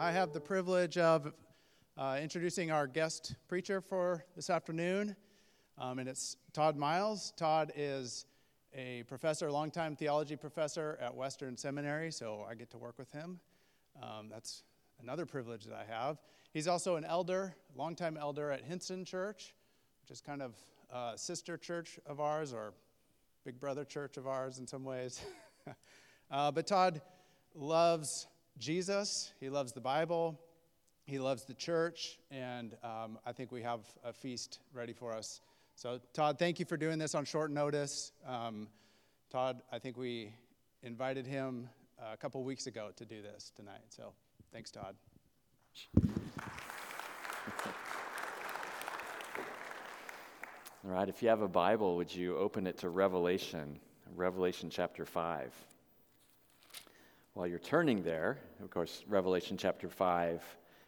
I have the privilege of uh, introducing our guest preacher for this afternoon, um, and it's Todd Miles. Todd is a professor, longtime theology professor at Western Seminary, so I get to work with him. Um, that's another privilege that I have. He's also an elder, longtime elder at Hinson Church, which is kind of a sister church of ours, or big brother church of ours in some ways. uh, but Todd loves Jesus, he loves the Bible, he loves the church, and um, I think we have a feast ready for us. So, Todd, thank you for doing this on short notice. Um, Todd, I think we invited him a couple weeks ago to do this tonight. So, thanks, Todd. All right, if you have a Bible, would you open it to Revelation, Revelation chapter 5? While you're turning there, of course, Revelation chapter 5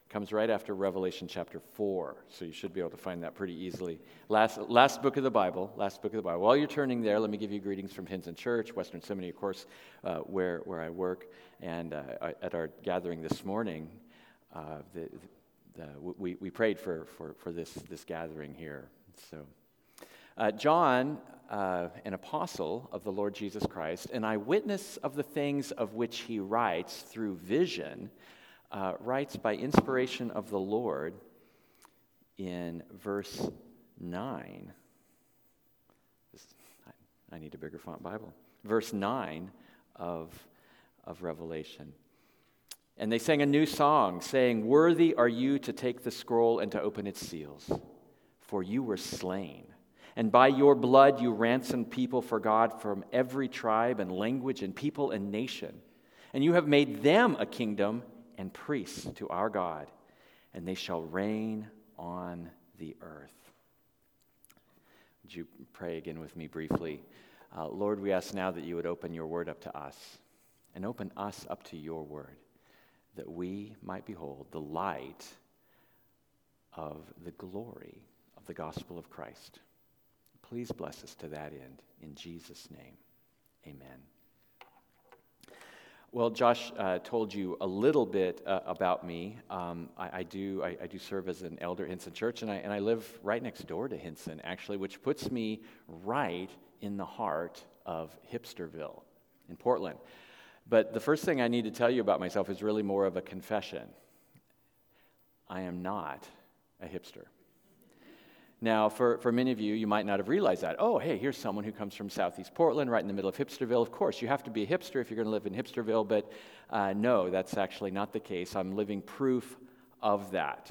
comes right after Revelation chapter 4, so you should be able to find that pretty easily. Last, last book of the Bible, last book of the Bible. While you're turning there, let me give you greetings from Hinson Church, Western Seminary, of course, uh, where, where I work, and uh, at our gathering this morning, uh, the, the, we, we prayed for, for, for this, this gathering here. So, uh, John uh, an apostle of the Lord Jesus Christ, an eyewitness of the things of which he writes through vision, uh, writes by inspiration of the Lord in verse 9. I need a bigger font Bible. Verse 9 of, of Revelation. And they sang a new song, saying, Worthy are you to take the scroll and to open its seals, for you were slain and by your blood you ransomed people for God from every tribe and language and people and nation. And you have made them a kingdom and priests to our God, and they shall reign on the earth. Would you pray again with me briefly? Uh, Lord, we ask now that you would open your word up to us and open us up to your word, that we might behold the light of the glory of the gospel of Christ. Please bless us to that end. In Jesus' name, amen. Well, Josh uh, told you a little bit uh, about me. Um, I, I, do, I, I, do serve as an elder at Hinson Church, and I, and I live right next door to Hinson, actually, which puts me right in the heart of Hipsterville in Portland. But the first thing I need to tell you about myself is really more of a confession. I am not a hipster. Now, for, for many of you, you might not have realized that. Oh, hey, here's someone who comes from Southeast Portland, right in the middle of Hipsterville. Of course, you have to be a hipster if you're going to live in Hipsterville, but uh, no, that's actually not the case. I'm living proof of that.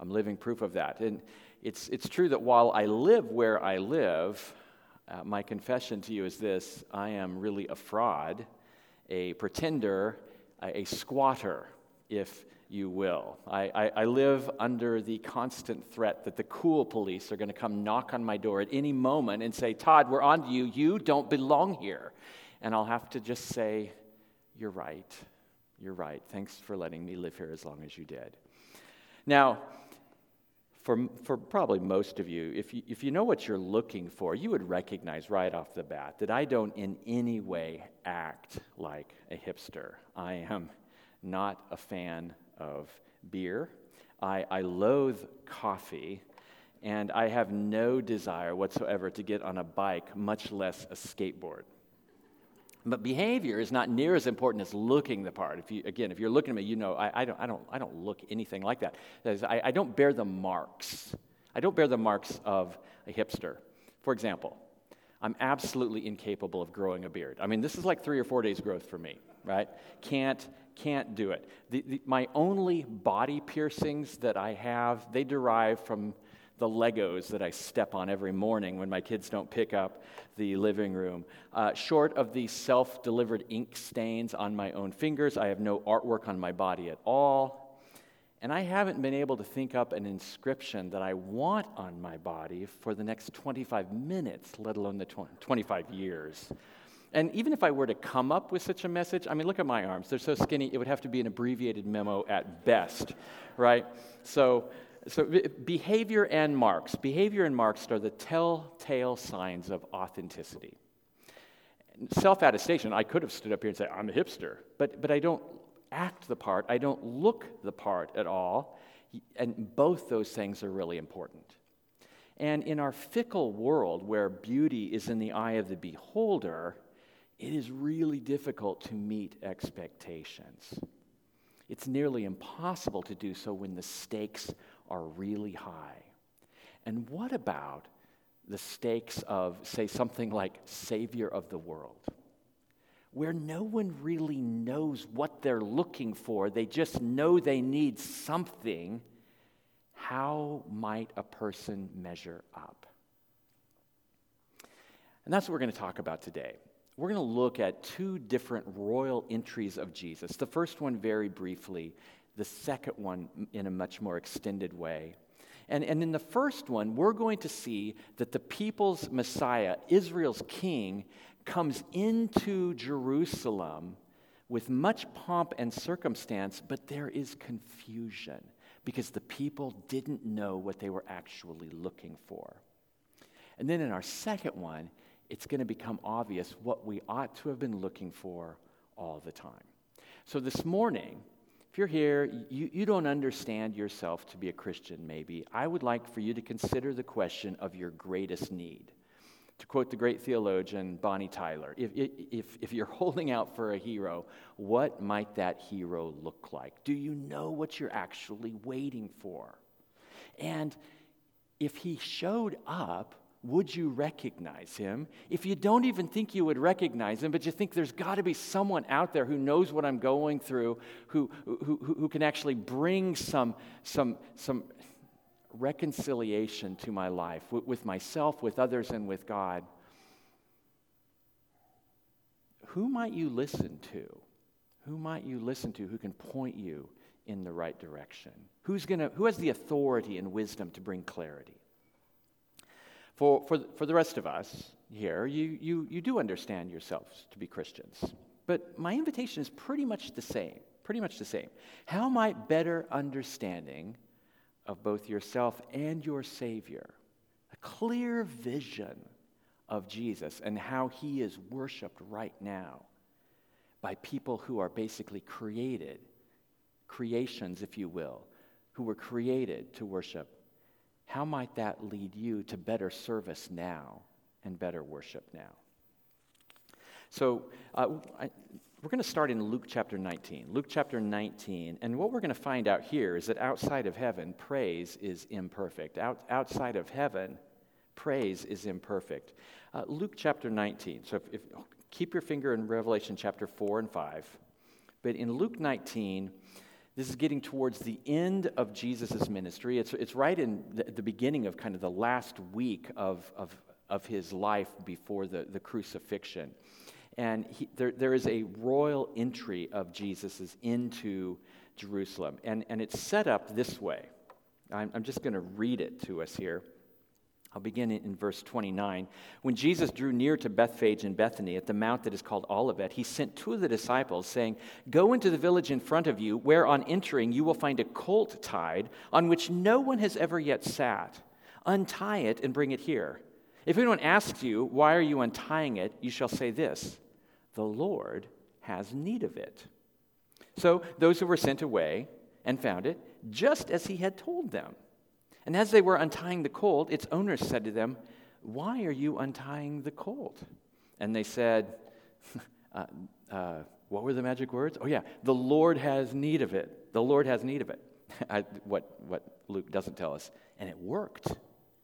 I'm living proof of that. And it's, it's true that while I live where I live, uh, my confession to you is this I am really a fraud, a pretender, a, a squatter, if you will. I, I, I, live under the constant threat that the cool police are going to come knock on my door at any moment and say, Todd, we're on to you. You don't belong here. And I'll have to just say, You're right. You're right. Thanks for letting me live here as long as you did. Now, for, for probably most of you if, you, if you know what you're looking for, you would recognize right off the bat that I don't in any way act like a hipster. I am not a fan of beer. I, I loathe coffee, and I have no desire whatsoever to get on a bike, much less a skateboard. But behavior is not near as important as looking the part. If you, again, if you're looking at me, you know I, I, don't, I, don't, I don't look anything like that. I, I don't bear the marks. I don't bear the marks of a hipster. For example, I'm absolutely incapable of growing a beard. I mean, this is like three or four days' growth for me, right? Can't can't do it. The, the, my only body piercings that I have, they derive from the Legos that I step on every morning when my kids don't pick up the living room. Uh, short of the self delivered ink stains on my own fingers, I have no artwork on my body at all. And I haven't been able to think up an inscription that I want on my body for the next 25 minutes, let alone the 20, 25 years. And even if I were to come up with such a message, I mean, look at my arms. They're so skinny, it would have to be an abbreviated memo at best, right? So, so behavior and marks. Behavior and marks are the telltale signs of authenticity. Self attestation, I could have stood up here and said, I'm a hipster, but, but I don't act the part, I don't look the part at all. And both those things are really important. And in our fickle world where beauty is in the eye of the beholder, it is really difficult to meet expectations. It's nearly impossible to do so when the stakes are really high. And what about the stakes of, say, something like Savior of the world? Where no one really knows what they're looking for, they just know they need something. How might a person measure up? And that's what we're going to talk about today we're going to look at two different royal entries of Jesus. The first one, very briefly, the second one, in a much more extended way. And, and in the first one, we're going to see that the people's Messiah, Israel's king, comes into Jerusalem with much pomp and circumstance, but there is confusion because the people didn't know what they were actually looking for. And then in our second one, it's going to become obvious what we ought to have been looking for all the time. So this morning, if you're here, you, you don't understand yourself to be a Christian, maybe, I would like for you to consider the question of your greatest need. To quote the great theologian Bonnie Tyler, if, if, if you're holding out for a hero, what might that hero look like? Do you know what you're actually waiting for? And if he showed up, would you recognize him? If you don't even think you would recognize him, but you think there's got to be someone out there who knows what I'm going through, who, who, who can actually bring some, some, some reconciliation to my life with myself, with others, and with God, who might you listen to? Who might you listen to who can point you in the right direction? Who's gonna, who has the authority and wisdom to bring clarity? For, for, for the rest of us here, you, you, you do understand yourselves to be Christians. But my invitation is pretty much the same. Pretty much the same. How might better understanding of both yourself and your Savior, a clear vision of Jesus and how he is worshiped right now by people who are basically created, creations, if you will, who were created to worship how might that lead you to better service now and better worship now? So, uh, I, we're going to start in Luke chapter 19. Luke chapter 19. And what we're going to find out here is that outside of heaven, praise is imperfect. Out, outside of heaven, praise is imperfect. Uh, Luke chapter 19. So, if, if, keep your finger in Revelation chapter 4 and 5. But in Luke 19, this is getting towards the end of Jesus' ministry. It's, it's right in the, the beginning of kind of the last week of, of, of his life before the, the crucifixion. And he, there, there is a royal entry of Jesus into Jerusalem. And, and it's set up this way. I'm, I'm just going to read it to us here. I'll begin in verse 29. When Jesus drew near to Bethphage and Bethany at the mount that is called Olivet, he sent two of the disciples, saying, Go into the village in front of you, where on entering you will find a colt tied, on which no one has ever yet sat. Untie it and bring it here. If anyone asks you, Why are you untying it? you shall say this The Lord has need of it. So those who were sent away and found it, just as he had told them. And as they were untying the colt, its owner said to them, Why are you untying the colt? And they said, uh, uh, What were the magic words? Oh, yeah, the Lord has need of it. The Lord has need of it. I, what, what Luke doesn't tell us. And it worked.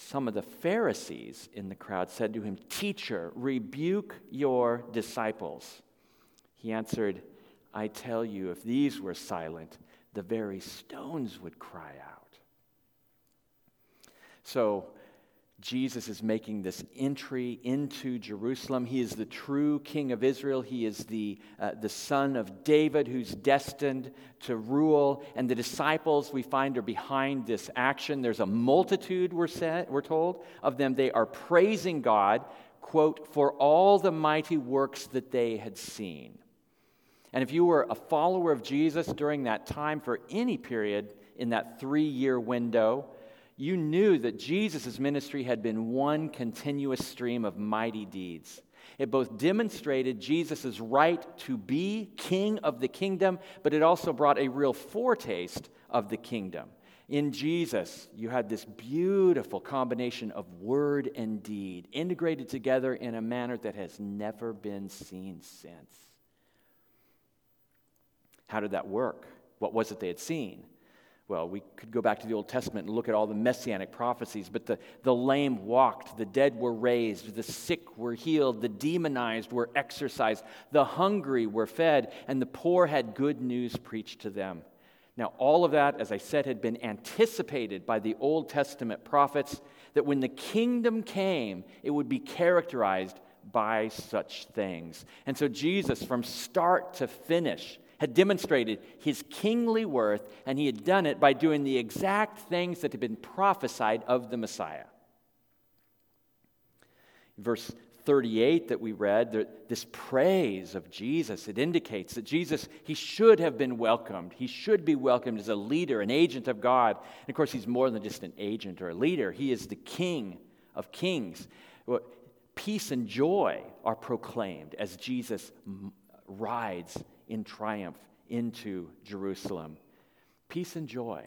Some of the Pharisees in the crowd said to him, Teacher, rebuke your disciples. He answered, I tell you, if these were silent, the very stones would cry out. So, Jesus is making this entry into Jerusalem. He is the true king of Israel. He is the, uh, the son of David who's destined to rule. And the disciples we find are behind this action. There's a multitude, we're, set, we're told, of them. They are praising God, quote, for all the mighty works that they had seen. And if you were a follower of Jesus during that time for any period in that three year window, you knew that Jesus' ministry had been one continuous stream of mighty deeds. It both demonstrated Jesus' right to be king of the kingdom, but it also brought a real foretaste of the kingdom. In Jesus, you had this beautiful combination of word and deed integrated together in a manner that has never been seen since. How did that work? What was it they had seen? Well, we could go back to the Old Testament and look at all the messianic prophecies, but the, the lame walked, the dead were raised, the sick were healed, the demonized were exorcised, the hungry were fed, and the poor had good news preached to them. Now, all of that, as I said, had been anticipated by the Old Testament prophets that when the kingdom came, it would be characterized by such things. And so, Jesus, from start to finish, had demonstrated his kingly worth, and he had done it by doing the exact things that had been prophesied of the Messiah. Verse 38 that we read, this praise of Jesus, it indicates that Jesus, he should have been welcomed. He should be welcomed as a leader, an agent of God. And of course, he's more than just an agent or a leader, he is the King of kings. Peace and joy are proclaimed as Jesus rides in triumph into Jerusalem. Peace and joy,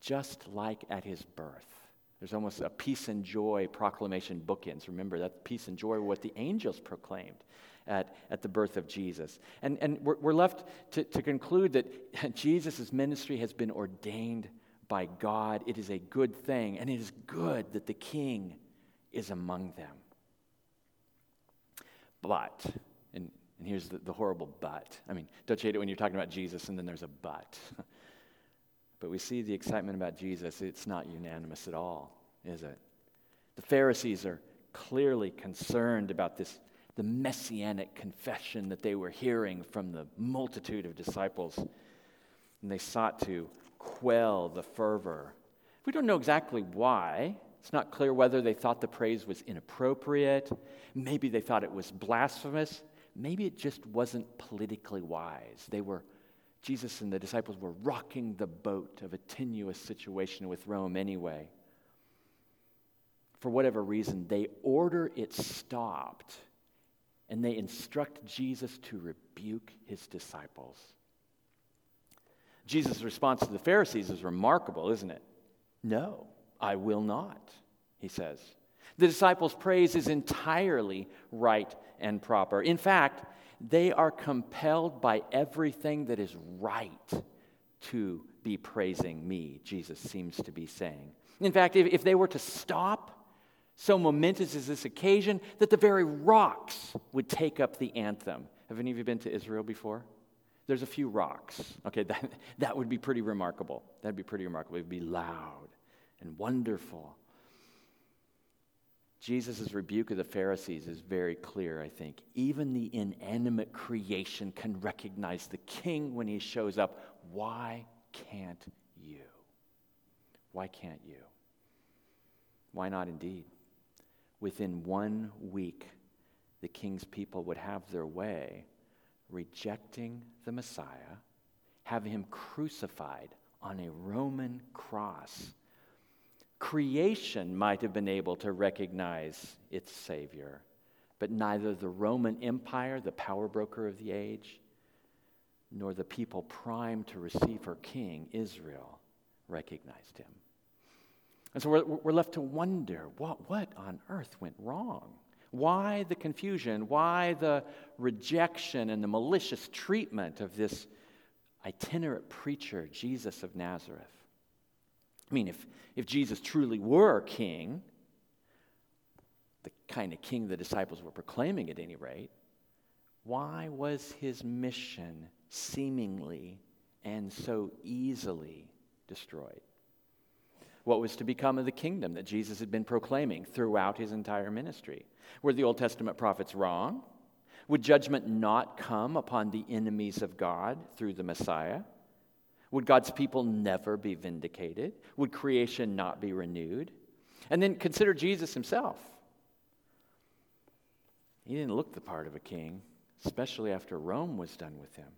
just like at his birth. There's almost a peace and joy proclamation bookends. Remember that peace and joy were what the angels proclaimed at, at the birth of Jesus. And, and we're, we're left to, to conclude that Jesus' ministry has been ordained by God. It is a good thing, and it is good that the king is among them. But, and and here's the, the horrible but. I mean, don't you hate it when you're talking about Jesus and then there's a but? but we see the excitement about Jesus. It's not unanimous at all, is it? The Pharisees are clearly concerned about this, the messianic confession that they were hearing from the multitude of disciples. And they sought to quell the fervor. We don't know exactly why. It's not clear whether they thought the praise was inappropriate. Maybe they thought it was blasphemous maybe it just wasn't politically wise. They were, Jesus and the disciples were rocking the boat of a tenuous situation with Rome anyway. For whatever reason, they order it stopped and they instruct Jesus to rebuke his disciples. Jesus' response to the Pharisees is remarkable, isn't it? No, I will not, he says. The disciples' praise is entirely right and proper. In fact, they are compelled by everything that is right to be praising me, Jesus seems to be saying. In fact, if, if they were to stop, so momentous is this occasion that the very rocks would take up the anthem. Have any of you been to Israel before? There's a few rocks. Okay, that, that would be pretty remarkable. That'd be pretty remarkable. It would be loud and wonderful. Jesus' rebuke of the Pharisees is very clear, I think. Even the inanimate creation can recognize the king when he shows up. Why can't you? Why can't you? Why not indeed? Within one week, the king's people would have their way, rejecting the Messiah, having him crucified on a Roman cross Creation might have been able to recognize its Savior, but neither the Roman Empire, the power broker of the age, nor the people primed to receive her king, Israel, recognized him. And so we're, we're left to wonder what, what on earth went wrong? Why the confusion? Why the rejection and the malicious treatment of this itinerant preacher, Jesus of Nazareth? I mean, if, if Jesus truly were king, the kind of king the disciples were proclaiming at any rate, why was his mission seemingly and so easily destroyed? what was to become of the kingdom that Jesus had been proclaiming throughout his entire ministry. Were the Old Testament prophets wrong? Would judgment not come upon the enemies of God through the Messiah? Would God's people never be vindicated? Would creation not be renewed? And then consider Jesus himself. He didn't look the part of a king, especially after Rome was done with him.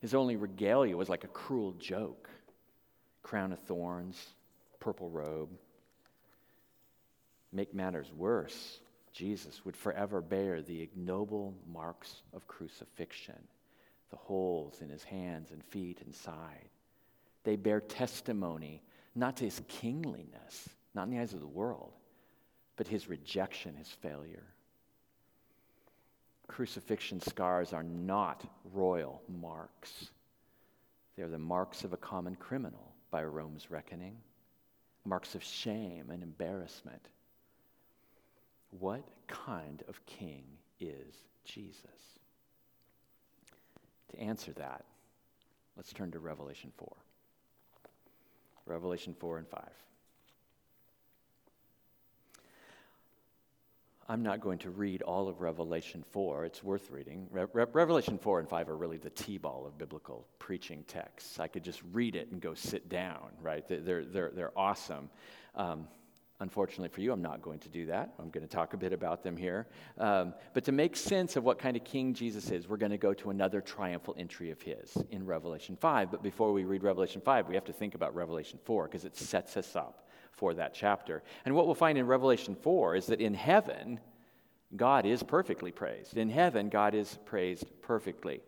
His only regalia was like a cruel joke crown of thorns, purple robe. Make matters worse, Jesus would forever bear the ignoble marks of crucifixion, the holes in his hands and feet and side. They bear testimony not to his kingliness, not in the eyes of the world, but his rejection, his failure. Crucifixion scars are not royal marks. They are the marks of a common criminal by Rome's reckoning, marks of shame and embarrassment. What kind of king is Jesus? To answer that, let's turn to Revelation 4. Revelation 4 and 5. I'm not going to read all of Revelation 4. It's worth reading. Re- Re- Revelation 4 and 5 are really the T ball of biblical preaching texts. I could just read it and go sit down, right? They're, they're, they're awesome. Um, unfortunately for you, I'm not going to do that. I'm going to talk a bit about them here. Um, but to make sense of what kind of king Jesus is, we're going to go to another triumphal entry of his in Revelation 5. But before we read Revelation 5, we have to think about Revelation 4 because it sets us up for that chapter. And what we'll find in Revelation 4 is that in heaven, God is perfectly praised. In heaven, God is praised perfectly.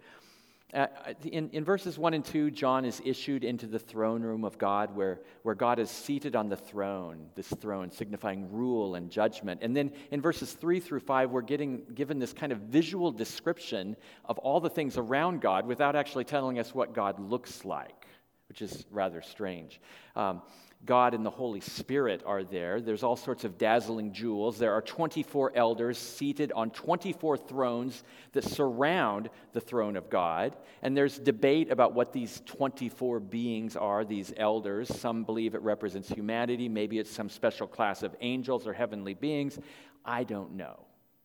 Uh, in, in verses 1 and 2, John is issued into the throne room of God where, where God is seated on the throne, this throne signifying rule and judgment. And then in verses 3 through 5, we're getting given this kind of visual description of all the things around God without actually telling us what God looks like, which is rather strange. Um, God and the Holy Spirit are there. There's all sorts of dazzling jewels. There are 24 elders seated on 24 thrones that surround the throne of God. And there's debate about what these 24 beings are, these elders. Some believe it represents humanity. Maybe it's some special class of angels or heavenly beings. I don't know.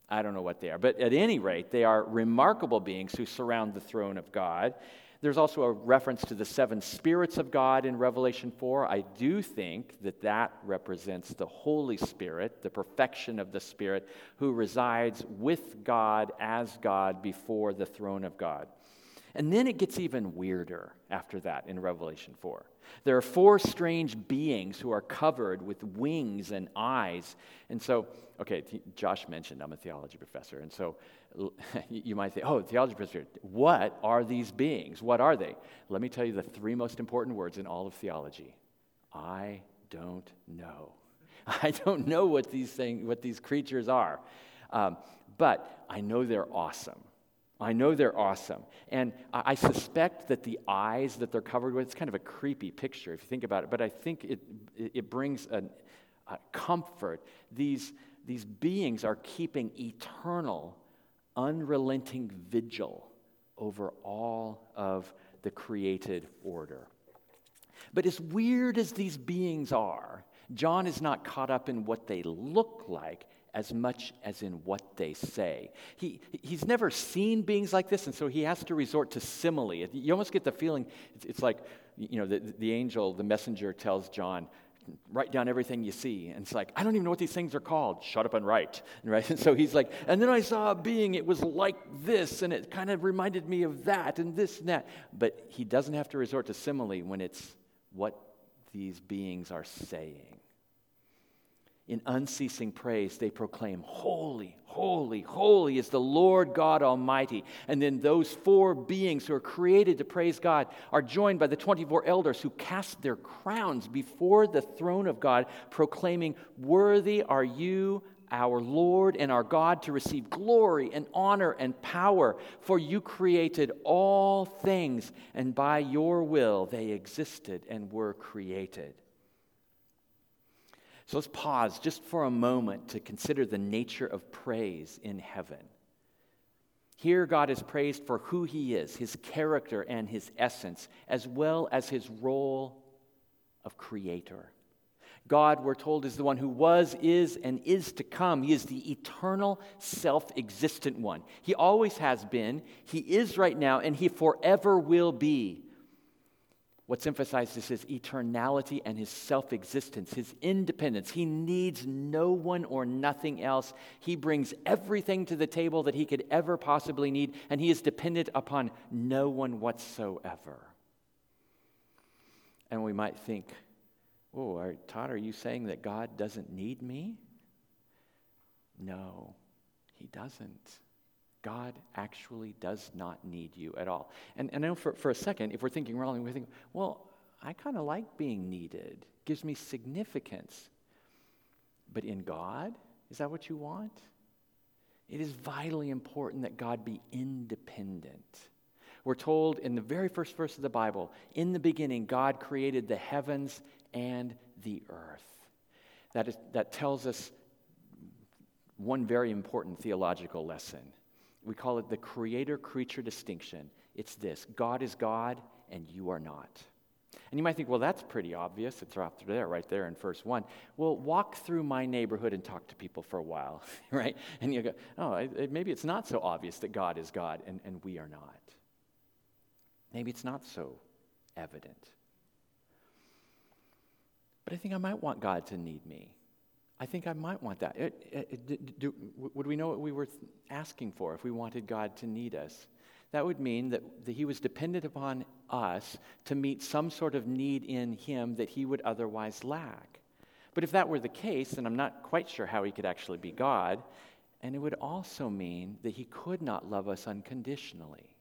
I don't know what they are. But at any rate, they are remarkable beings who surround the throne of God. There's also a reference to the seven spirits of God in Revelation 4. I do think that that represents the Holy Spirit, the perfection of the Spirit, who resides with God as God before the throne of God. And then it gets even weirder after that in Revelation 4. There are four strange beings who are covered with wings and eyes. And so, okay, Josh mentioned I'm a theology professor. And so you might say, oh, theology professor, what are these beings? What are they? Let me tell you the three most important words in all of theology I don't know. I don't know what these, things, what these creatures are. Um, but I know they're awesome. I know they're awesome. And I suspect that the eyes that they're covered with, it's kind of a creepy picture if you think about it, but I think it, it brings a, a comfort. These, these beings are keeping eternal, unrelenting vigil over all of the created order. But as weird as these beings are, John is not caught up in what they look like as much as in what they say. He, he's never seen beings like this, and so he has to resort to simile. You almost get the feeling it's, it's like, you know, the, the angel, the messenger tells John, write down everything you see. And it's like, I don't even know what these things are called. Shut up and write. Right? And so he's like, and then I saw a being, it was like this, and it kind of reminded me of that, and this and that. But he doesn't have to resort to simile when it's what these beings are saying in unceasing praise, they proclaim, Holy, holy, holy is the Lord God Almighty. And then those four beings who are created to praise God are joined by the 24 elders who cast their crowns before the throne of God, proclaiming, Worthy are you, our Lord and our God, to receive glory and honor and power. For you created all things, and by your will they existed and were created. So let's pause just for a moment to consider the nature of praise in heaven. Here, God is praised for who He is, His character and His essence, as well as His role of creator. God, we're told, is the one who was, is, and is to come. He is the eternal, self existent one. He always has been, He is right now, and He forever will be. What's emphasized is His eternality and His self existence, His independence. He needs no one or nothing else. He brings everything to the table that He could ever possibly need, and He is dependent upon no one whatsoever. And we might think, Oh, Todd, are you saying that God doesn't need me? No, He doesn't. God actually does not need you at all. And, and I know for, for a second, if we're thinking wrong, we think, well, I kind of like being needed, it gives me significance. But in God, is that what you want? It is vitally important that God be independent. We're told in the very first verse of the Bible, in the beginning, God created the heavens and the earth. That, is, that tells us one very important theological lesson. We call it the creator creature distinction. It's this God is God and you are not. And you might think, well, that's pretty obvious. It's right there, right there in verse 1. Well, walk through my neighborhood and talk to people for a while, right? And you go, oh, maybe it's not so obvious that God is God and, and we are not. Maybe it's not so evident. But I think I might want God to need me. I think I might want that. It, it, do, would we know what we were asking for if we wanted God to need us? That would mean that, that He was dependent upon us to meet some sort of need in Him that He would otherwise lack. But if that were the case, then I'm not quite sure how He could actually be God. And it would also mean that He could not love us unconditionally.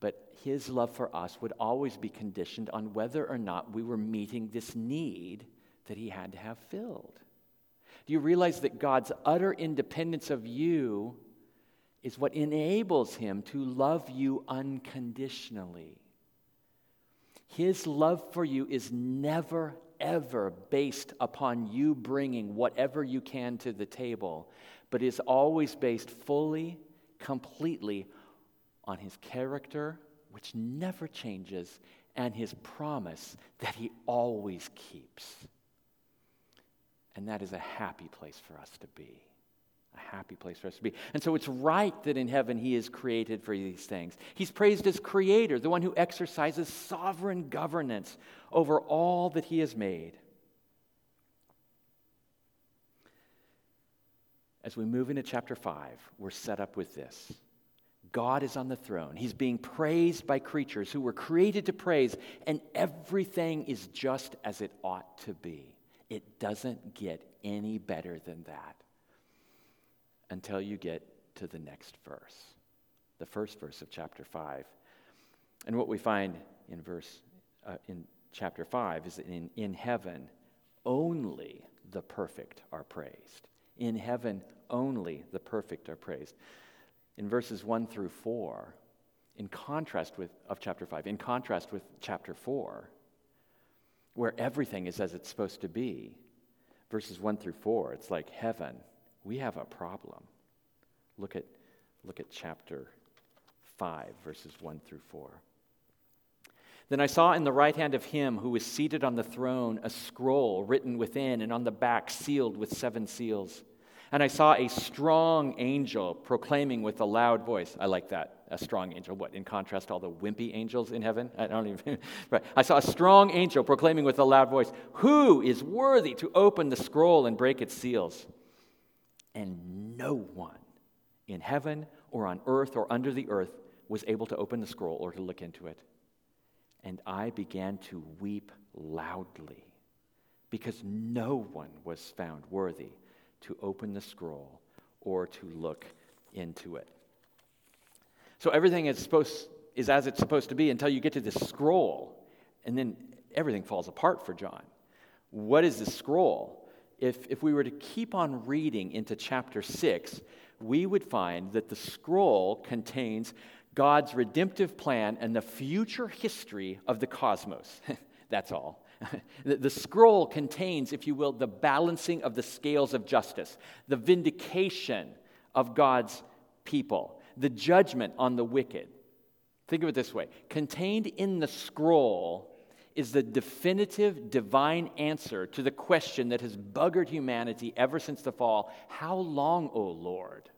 But his love for us would always be conditioned on whether or not we were meeting this need that he had to have filled. Do you realize that God's utter independence of you is what enables him to love you unconditionally? His love for you is never, ever based upon you bringing whatever you can to the table, but is always based fully, completely on his character, which never changes, and his promise that he always keeps. And that is a happy place for us to be. A happy place for us to be. And so it's right that in heaven he is created for these things. He's praised as creator, the one who exercises sovereign governance over all that he has made. As we move into chapter 5, we're set up with this. God is on the throne. He's being praised by creatures who were created to praise, and everything is just as it ought to be. It doesn't get any better than that until you get to the next verse, the first verse of chapter 5. And what we find in verse uh, in chapter 5 is that in, in heaven only the perfect are praised. In heaven only the perfect are praised in verses 1 through 4, in contrast with, of chapter 5, in contrast with chapter 4, where everything is as it's supposed to be, verses 1 through 4, it's like heaven, we have a problem. Look at, look at chapter 5, verses 1 through 4. Then I saw in the right hand of him who was seated on the throne a scroll written within and on the back sealed with seven seals. And I saw a strong angel proclaiming with a loud voice. I like that. A strong angel. What, in contrast to all the wimpy angels in heaven? I don't even. right. I saw a strong angel proclaiming with a loud voice, Who is worthy to open the scroll and break its seals? And no one in heaven or on earth or under the earth was able to open the scroll or to look into it. And I began to weep loudly because no one was found worthy to open the scroll or to look into it. So everything is supposed is as it's supposed to be until you get to the scroll, and then everything falls apart for John. What is the scroll? If, if we were to keep on reading into chapter 6, we would find that the scroll contains God's redemptive plan and the future history of the cosmos. That's all. the, the scroll contains, if you will, the balancing of the scales of justice, the vindication of God's people, the judgment on the wicked. Think of it this way contained in the scroll is the definitive divine answer to the question that has buggered humanity ever since the fall How long, O Lord?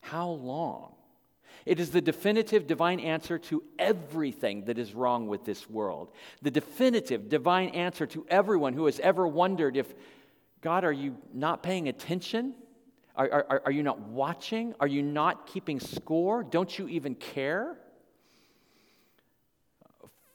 How long? It is the definitive divine answer to everything that is wrong with this world. The definitive divine answer to everyone who has ever wondered if, God, are you not paying attention? Are, are, are you not watching? Are you not keeping score? Don't you even care?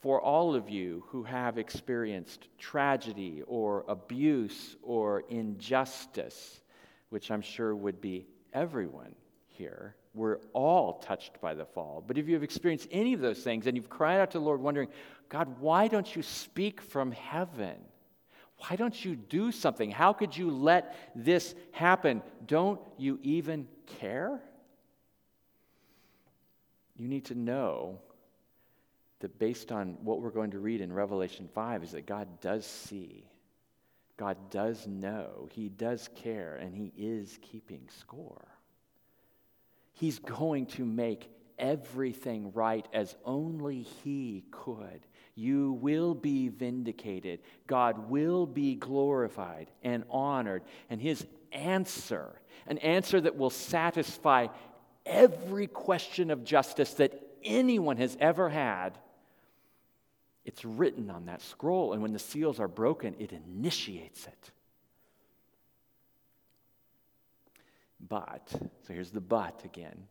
For all of you who have experienced tragedy or abuse or injustice, which I'm sure would be everyone here, we're all touched by the fall. But if you have experienced any of those things and you've cried out to the Lord wondering, God, why don't you speak from heaven? Why don't you do something? How could you let this happen? Don't you even care? You need to know that based on what we're going to read in Revelation 5 is that God does see. God does know. He does care, and He is keeping score. He's going to make everything right as only He could. You will be vindicated. God will be glorified and honored. And His answer, an answer that will satisfy every question of justice that anyone has ever had, it's written on that scroll. And when the seals are broken, it initiates it. But, so here's the but again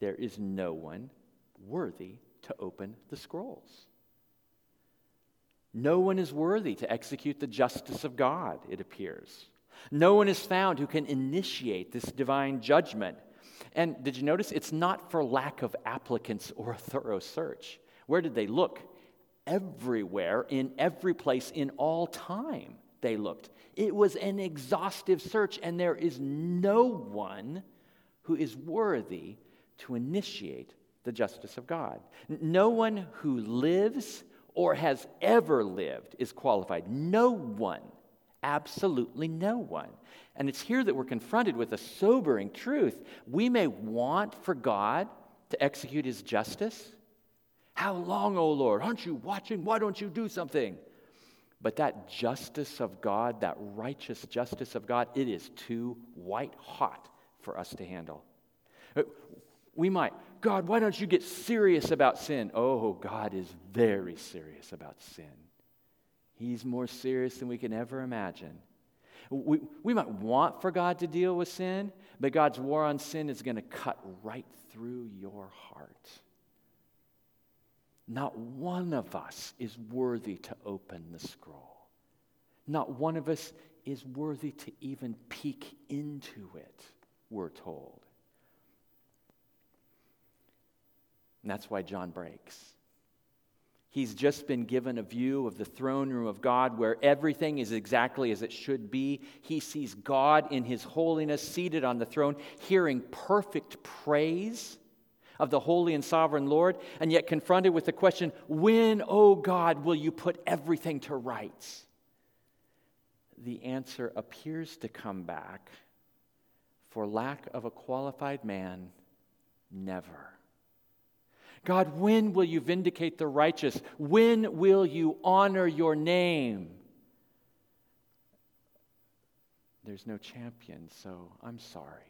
there is no one worthy to open the scrolls. No one is worthy to execute the justice of God, it appears. No one is found who can initiate this divine judgment. And did you notice? It's not for lack of applicants or a thorough search. Where did they look? Everywhere, in every place, in all time, they looked. It was an exhaustive search, and there is no one who is worthy to initiate the justice of God. No one who lives or has ever lived is qualified. No one. Absolutely no one. And it's here that we're confronted with a sobering truth. We may want for God to execute his justice. How long, O oh Lord? Aren't you watching? Why don't you do something? But that justice of God, that righteous justice of God, it is too white hot for us to handle. Uh, we might, God, why don't you get serious about sin? Oh, God is very serious about sin. He's more serious than we can ever imagine. We, we might want for God to deal with sin, but God's war on sin is going to cut right through your heart. Not one of us is worthy to open the scroll. Not one of us is worthy to even peek into it, we're told. And that's why John breaks. He's just been given a view of the throne room of God where everything is exactly as it should be. He sees God in his holiness seated on the throne, hearing perfect praise of the holy and sovereign Lord, and yet confronted with the question when, oh God, will you put everything to rights? The answer appears to come back for lack of a qualified man, never. God, when will you vindicate the righteous? When will you honor your name? There's no champion, so I'm sorry.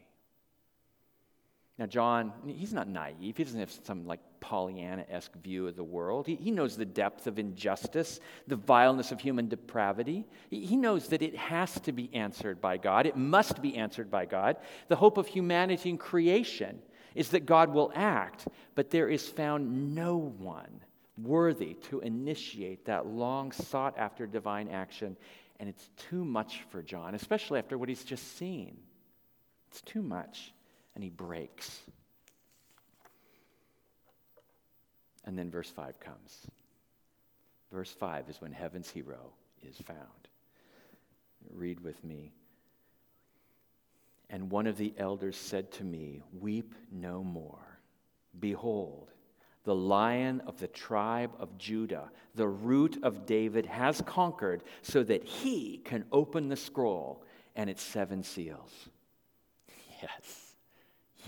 Now, John, he's not naive. He doesn't have some like Pollyanna esque view of the world. He, he knows the depth of injustice, the vileness of human depravity. He, he knows that it has to be answered by God, it must be answered by God. The hope of humanity and creation is that God will act, but there is found no one worthy to initiate that long sought after divine action. And it's too much for John, especially after what he's just seen. It's too much and he breaks. And then verse 5 comes. Verse 5 is when heaven's hero is found. Read with me. And one of the elders said to me, Weep no more. Behold, the lion of the tribe of Judah, the root of David, has conquered so that he can open the scroll and its seven seals. Yes.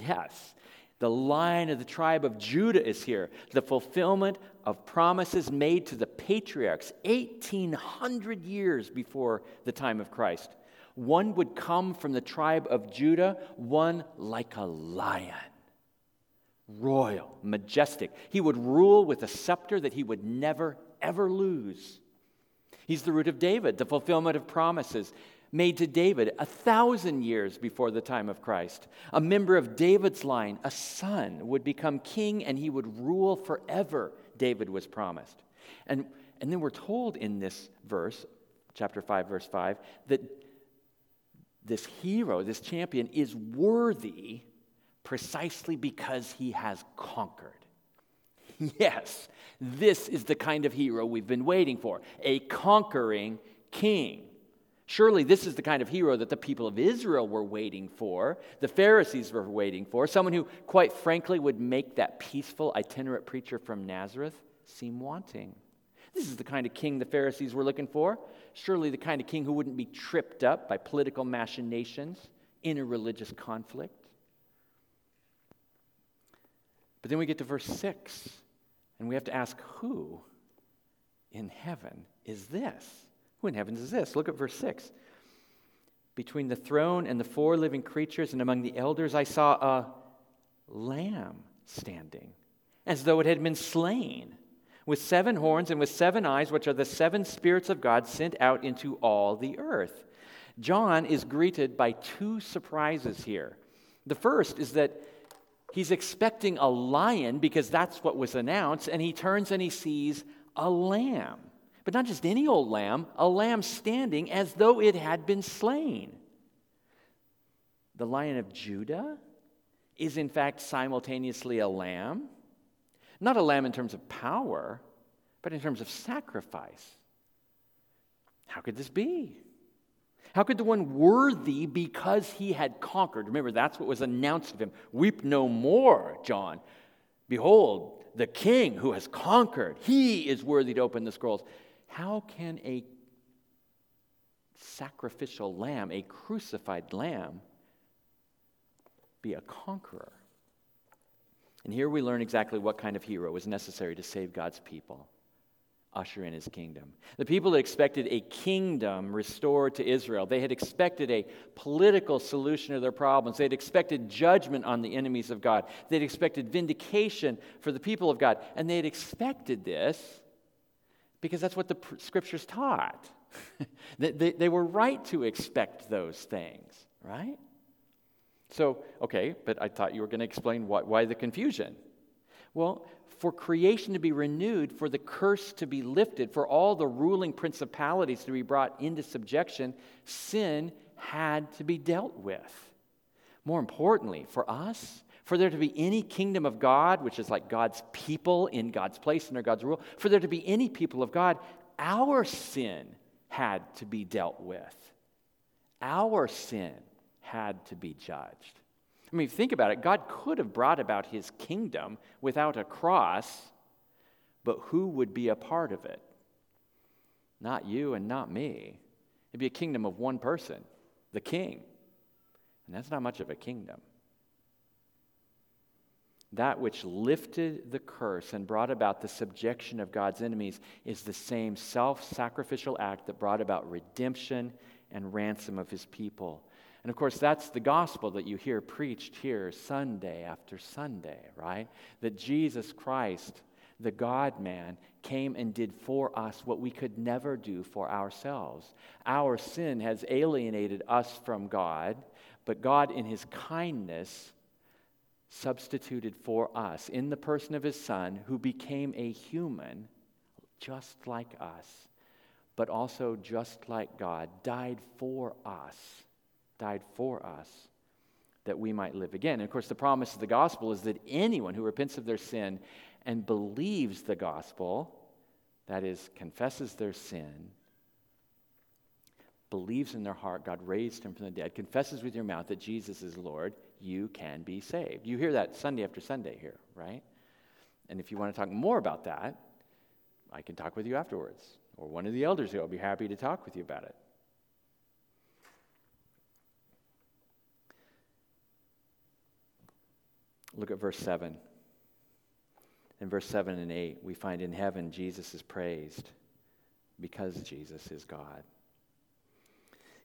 Yes. The line of the tribe of Judah is here. The fulfillment of promises made to the patriarchs 1800 years before the time of Christ. One would come from the tribe of Judah, one like a lion, royal, majestic. He would rule with a scepter that he would never, ever lose. He's the root of David, the fulfillment of promises made to David a thousand years before the time of Christ. A member of David's line, a son, would become king and he would rule forever, David was promised. And, and then we're told in this verse, chapter 5, verse 5, that this hero, this champion, is worthy precisely because he has conquered. Yes, this is the kind of hero we've been waiting for a conquering king. Surely this is the kind of hero that the people of Israel were waiting for, the Pharisees were waiting for, someone who, quite frankly, would make that peaceful itinerant preacher from Nazareth seem wanting. This is the kind of king the Pharisees were looking for. Surely the kind of king who wouldn't be tripped up by political machinations, in a interreligious conflict. But then we get to verse 6, and we have to ask who in heaven is this? Who in heavens is this? Look at verse 6. Between the throne and the four living creatures and among the elders, I saw a lamb standing, as though it had been slain, with seven horns and with seven eyes, which are the seven spirits of God sent out into all the earth. John is greeted by two surprises here. The first is that he's expecting a lion because that's what was announced, and he turns and he sees a lamb. But not just any old lamb, a lamb standing as though it had been slain. The lion of Judah is, in fact, simultaneously a lamb. Not a lamb in terms of power, but in terms of sacrifice. How could this be? How could the one worthy because he had conquered? Remember, that's what was announced of him. Weep no more, John. Behold, the king who has conquered, he is worthy to open the scrolls. How can a sacrificial lamb, a crucified lamb, be a conqueror? And here we learn exactly what kind of hero was necessary to save God's people, usher in his kingdom. The people had expected a kingdom restored to Israel. They had expected a political solution to their problems. They had expected judgment on the enemies of God. They had expected vindication for the people of God. And they had expected this because that's what the scriptures taught. they, they, they were right to expect those things, right? So, okay, but I thought you were going to explain why, why the confusion. Well, for creation to be renewed, for the curse to be lifted, for all the ruling principalities to be brought into subjection, sin had to be dealt with. More importantly, for us, for there to be any kingdom of God, which is like God's people in God's place under God's rule, for there to be any people of God, our sin had to be dealt with. Our sin had to be judged. I mean, think about it. God could have brought about his kingdom without a cross, but who would be a part of it? Not you and not me. It'd be a kingdom of one person, the king. And that's not much of a kingdom that which lifted the curse and brought about the subjection of God's enemies is the same self sacrificial act that brought about redemption and ransom of his people. And of course, that's the gospel that you hear preached here Sunday after Sunday, right? That Jesus Christ, the God man, came and did for us what we could never do for ourselves. Our sin has alienated us from God, but God, in his kindness, substituted for us in the person of his son, who became a human just like us, but also just like God, died for us, died for us that we might live again. And of course, the promise of the gospel is that anyone who repents of their sin and believes the gospel, that is, confesses their sin, believes in their heart God raised him from the dead, confesses with your mouth that Jesus is Lord, you can be saved. You hear that Sunday after Sunday here, right? And if you want to talk more about that, I can talk with you afterwards, or one of the elders here will be happy to talk with you about it. Look at verse 7. In verse 7 and 8, we find in heaven Jesus is praised because Jesus is God.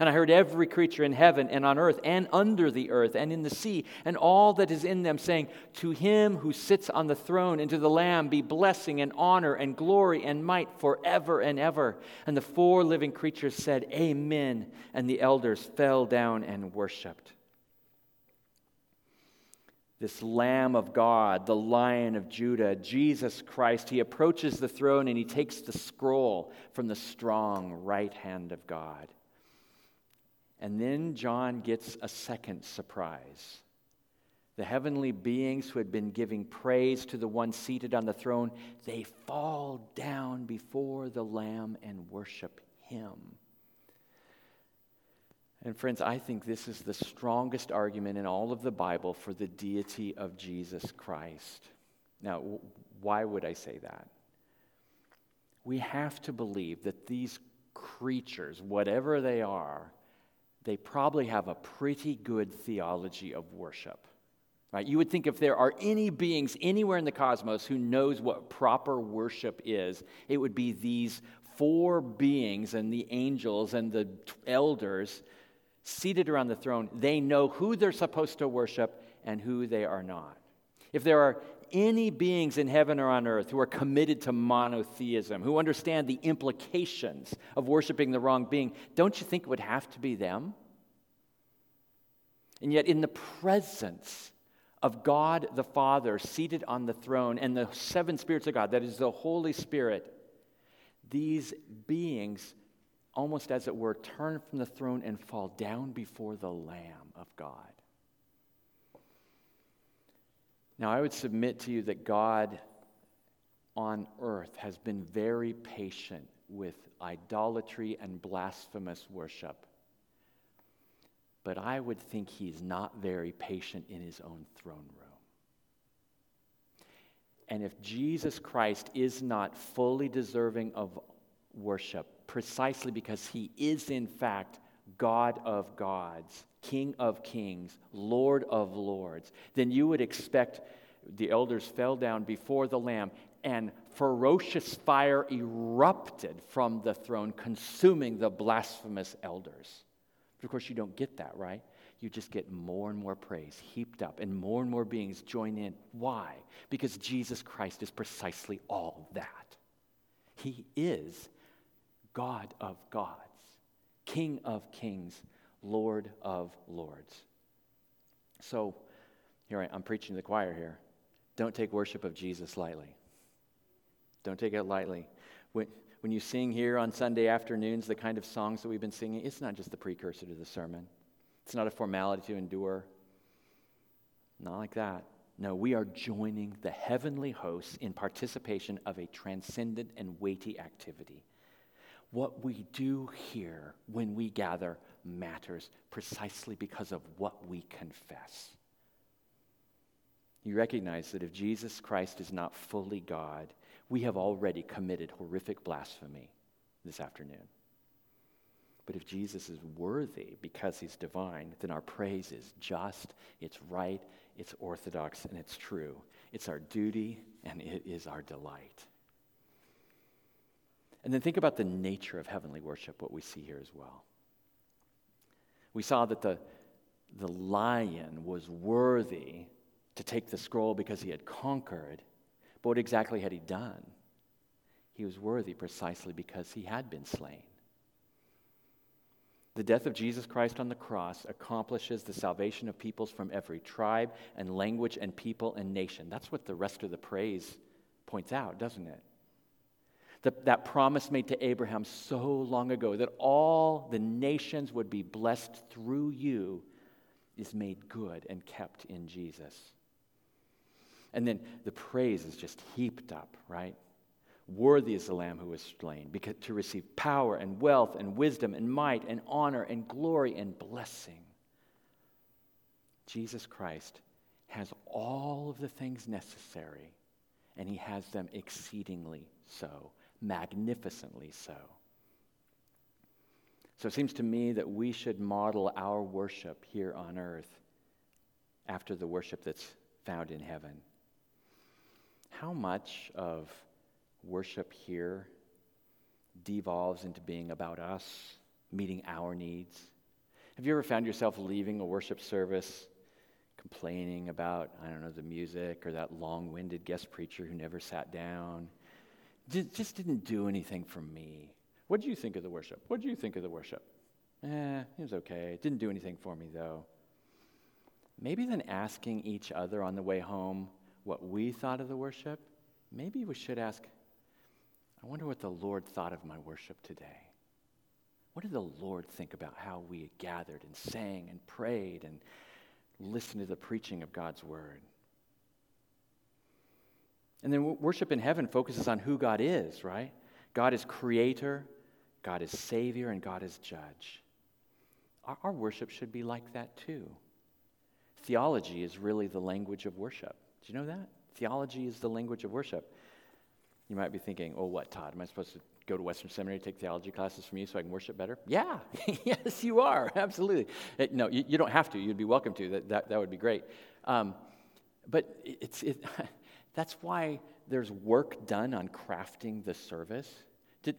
And I heard every creature in heaven and on earth and under the earth and in the sea and all that is in them saying, To him who sits on the throne and to the Lamb be blessing and honor and glory and might forever and ever. And the four living creatures said, Amen. And the elders fell down and worshiped. This Lamb of God, the Lion of Judah, Jesus Christ, he approaches the throne and he takes the scroll from the strong right hand of God. And then John gets a second surprise. The heavenly beings who had been giving praise to the one seated on the throne, they fall down before the Lamb and worship him. And friends, I think this is the strongest argument in all of the Bible for the deity of Jesus Christ. Now, why would I say that? We have to believe that these creatures, whatever they are, they probably have a pretty good theology of worship. Right? You would think if there are any beings anywhere in the cosmos who knows what proper worship is, it would be these four beings and the angels and the elders seated around the throne. They know who they're supposed to worship and who they are not. If there are any beings in heaven or on earth who are committed to monotheism, who understand the implications of worshiping the wrong being, don't you think it would have to be them? And yet, in the presence of God the Father seated on the throne and the seven spirits of God, that is the Holy Spirit, these beings, almost as it were, turn from the throne and fall down before the Lamb of God. Now, I would submit to you that God on earth has been very patient with idolatry and blasphemous worship. But I would think he's not very patient in his own throne room. And if Jesus Christ is not fully deserving of worship, precisely because he is, in fact, God of gods, King of kings, Lord of lords, then you would expect the elders fell down before the Lamb and ferocious fire erupted from the throne, consuming the blasphemous elders. But of course, you don't get that, right? You just get more and more praise heaped up, and more and more beings join in. Why? Because Jesus Christ is precisely all that. He is God of gods, King of kings, Lord of lords. So, here I, I'm preaching to the choir here. Don't take worship of Jesus lightly. Don't take it lightly. When, when you sing here on Sunday afternoons, the kind of songs that we've been singing, it's not just the precursor to the sermon. It's not a formality to endure. Not like that. No, we are joining the heavenly hosts in participation of a transcendent and weighty activity. What we do here when we gather matters precisely because of what we confess. You recognize that if Jesus Christ is not fully God, we have already committed horrific blasphemy this afternoon. But if Jesus is worthy because he's divine, then our praise is just, it's right, it's orthodox, and it's true. It's our duty and it is our delight. And then think about the nature of heavenly worship, what we see here as well. We saw that the, the lion was worthy to take the scroll because he had conquered. But what exactly had he done? He was worthy precisely because he had been slain. The death of Jesus Christ on the cross accomplishes the salvation of peoples from every tribe and language and people and nation. That's what the rest of the praise points out, doesn't it? The, that promise made to Abraham so long ago that all the nations would be blessed through you is made good and kept in Jesus. And then the praise is just heaped up, right? Worthy is the Lamb who was slain because, to receive power and wealth and wisdom and might and honor and glory and blessing. Jesus Christ has all of the things necessary, and he has them exceedingly so, magnificently so. So it seems to me that we should model our worship here on earth after the worship that's found in heaven. How much of worship here devolves into being about us, meeting our needs. Have you ever found yourself leaving a worship service complaining about, I don't know, the music or that long winded guest preacher who never sat down? Just didn't do anything for me. What do you think of the worship? What do you think of the worship? Eh, it was okay. It didn't do anything for me, though. Maybe then asking each other on the way home what we thought of the worship, maybe we should ask, I wonder what the Lord thought of my worship today. What did the Lord think about how we gathered and sang and prayed and listened to the preaching of God's word? And then worship in heaven focuses on who God is, right? God is creator, God is savior, and God is judge. Our, our worship should be like that too. Theology is really the language of worship. Do you know that? Theology is the language of worship. You might be thinking, oh, what, Todd? Am I supposed to go to Western Seminary, take theology classes from you so I can worship better? Yeah, yes, you are, absolutely. It, no, you, you, don't have to. You'd be welcome to. That, that, that would be great. Um, but it's, it, that's why there's work done on crafting the service. Did,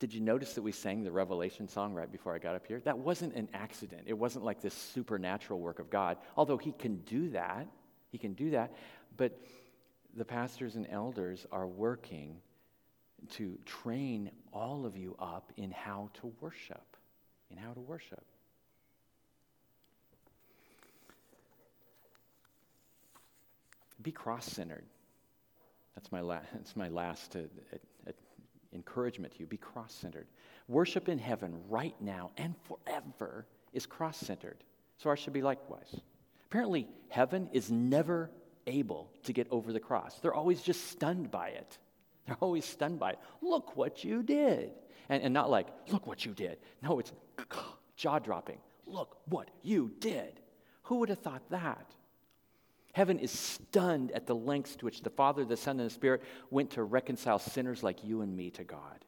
did you notice that we sang the Revelation song right before I got up here? That wasn't an accident. It wasn't like this supernatural work of God, although He can do that. He can do that. But the pastors and elders are working to train all of you up in how to worship. In how to worship. Be cross centered. That's my, la- that's my last uh, uh, uh, encouragement to you. Be cross centered. Worship in heaven right now and forever is cross centered. So ours should be likewise. Apparently, heaven is never able to get over the cross. They're always just stunned by it. They're always stunned by it. Look what you did. And, and not like, look what you did. No, it's jaw dropping. Look what you did. Who would have thought that? Heaven is stunned at the lengths to which the Father, the Son, and the Spirit went to reconcile sinners like you and me to God.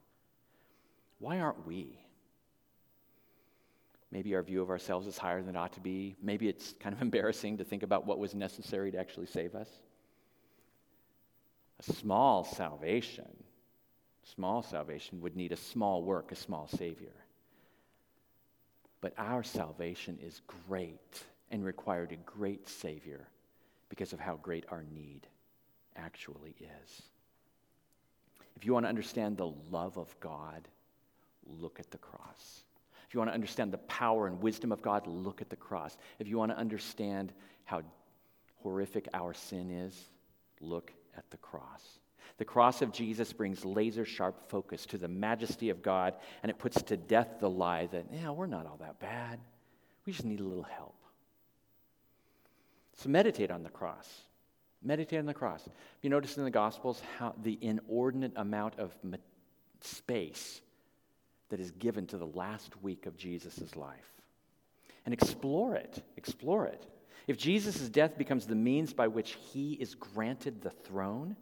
Why aren't we? Maybe our view of ourselves is higher than it ought to be. Maybe it's kind of embarrassing to think about what was necessary to actually save us. A small salvation, small salvation would need a small work, a small Savior. But our salvation is great and required a great Savior because of how great our need actually is. If you want to understand the love of God, look at the cross. If you want to understand the power and wisdom of God, look at the cross. If you want to understand how horrific our sin is, look at the cross. The cross of Jesus brings laser sharp focus to the majesty of God, and it puts to death the lie that, yeah, we're not all that bad. We just need a little help. So meditate on the cross. Meditate on the cross. You notice in the Gospels how the inordinate amount of space that is given to the last week of Jesus' life. And explore it. Explore it. If Jesus' death becomes the means by which he is granted the throne,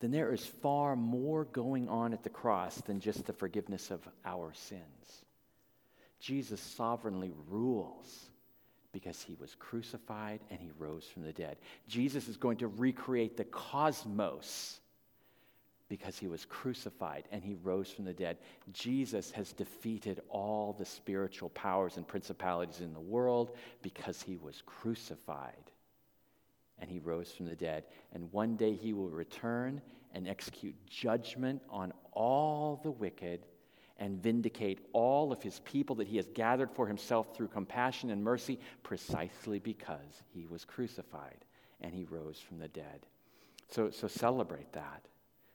then there is far more going on at the cross than just the forgiveness of our sins. Jesus sovereignly rules because he was crucified and he rose from the dead. Jesus is going to recreate the cosmos because he was crucified and he rose from the dead. Jesus has defeated all the spiritual powers and principalities in the world because he was crucified and he rose from the dead. And one day he will return and execute judgment on all the wicked and vindicate all of his people that he has gathered for himself through compassion and mercy, precisely because he was crucified and he rose from the dead. So, so celebrate that.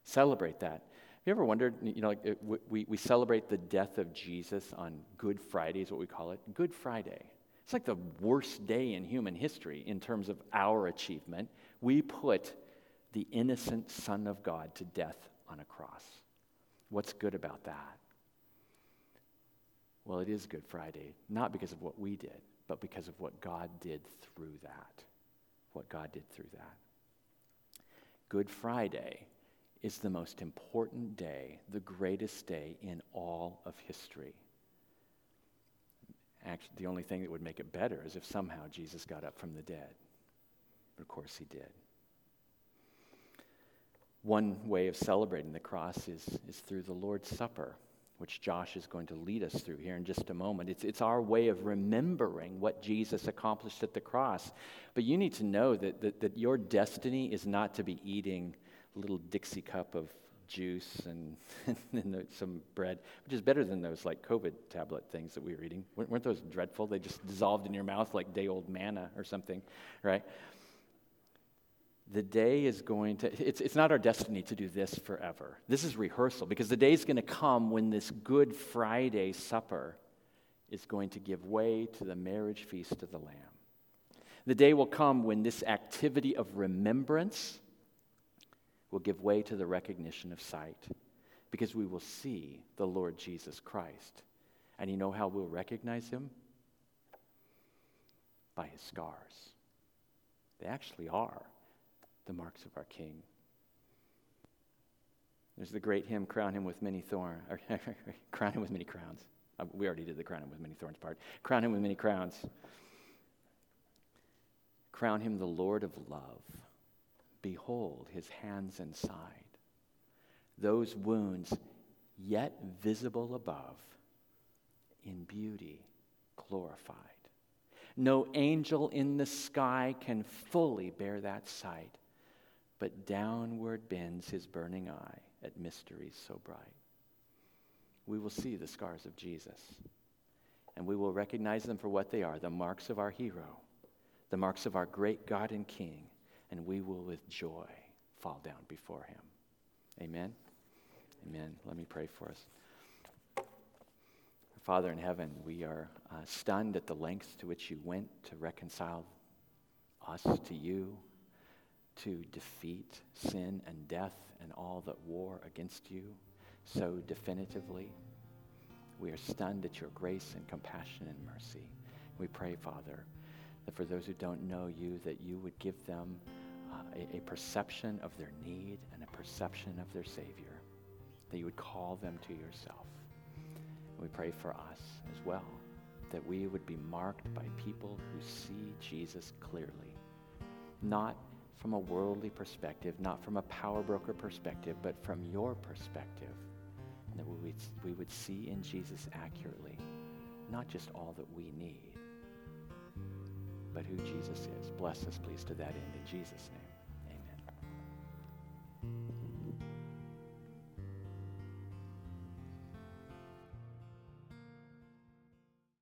Celebrate that. Have you ever wondered, you know, like uh, we, we celebrate the death of Jesus on Good Friday, is what we call it. Good Friday. It's like the worst day in human history in terms of our achievement. We put the innocent Son of God to death on a cross. What's good about that? Well, it is Good Friday, not because of what we did, but because of what God did through that. What God did through that. Good Friday is the most important day, the greatest day in all of history. Actually, the only thing that would make it better is if somehow Jesus got up from the dead. But of course, he did. One way of celebrating the cross is, is through the Lord's Supper, which Josh is going to lead us through here in just a moment. It's, it's our way of remembering what Jesus accomplished at the cross. But you need to know that, that, that your destiny is not to be eating a little Dixie cup of juice and, and some bread, which is better than those like COVID tablet things that we were eating. Weren't those dreadful? They just dissolved in your mouth like day old manna or something, right? The day is going to, it's, it's not our destiny to do this forever. This is rehearsal because the day is going to come when this Good Friday supper is going to give way to the marriage feast of the Lamb. The day will come when this activity of remembrance will give way to the recognition of sight because we will see the Lord Jesus Christ. And you know how we'll recognize him? By his scars. They actually are the marks of our King. There's the great hymn, Crown Him with Many Thorns, or Crown Him with Many Crowns. Uh, we already did the Crown Him with Many Thorns part. Crown Him with Many Crowns. Crown Him the Lord of Love. Behold his hands and side. Those wounds yet visible above, in beauty glorified. No angel in the sky can fully bear that sight but downward bends his burning eye at mysteries so bright. We will see the scars of Jesus, and we will recognize them for what they are the marks of our hero, the marks of our great God and King, and we will with joy fall down before him. Amen. Amen. Let me pray for us. Father in heaven, we are uh, stunned at the lengths to which you went to reconcile us to you to defeat sin and death and all that war against you so definitively. We are stunned at your grace and compassion and mercy. We pray, Father, that for those who don't know you, that you would give them uh, a, a perception of their need and a perception of their Savior, that you would call them to yourself. we pray for us as well, that we would be marked by people who see Jesus clearly, not from a worldly perspective, not from a power broker perspective, but from your perspective. And that we would, we would see in Jesus accurately, not just all that we need, but who Jesus is. Bless us, please, to that end. In Jesus' name, amen.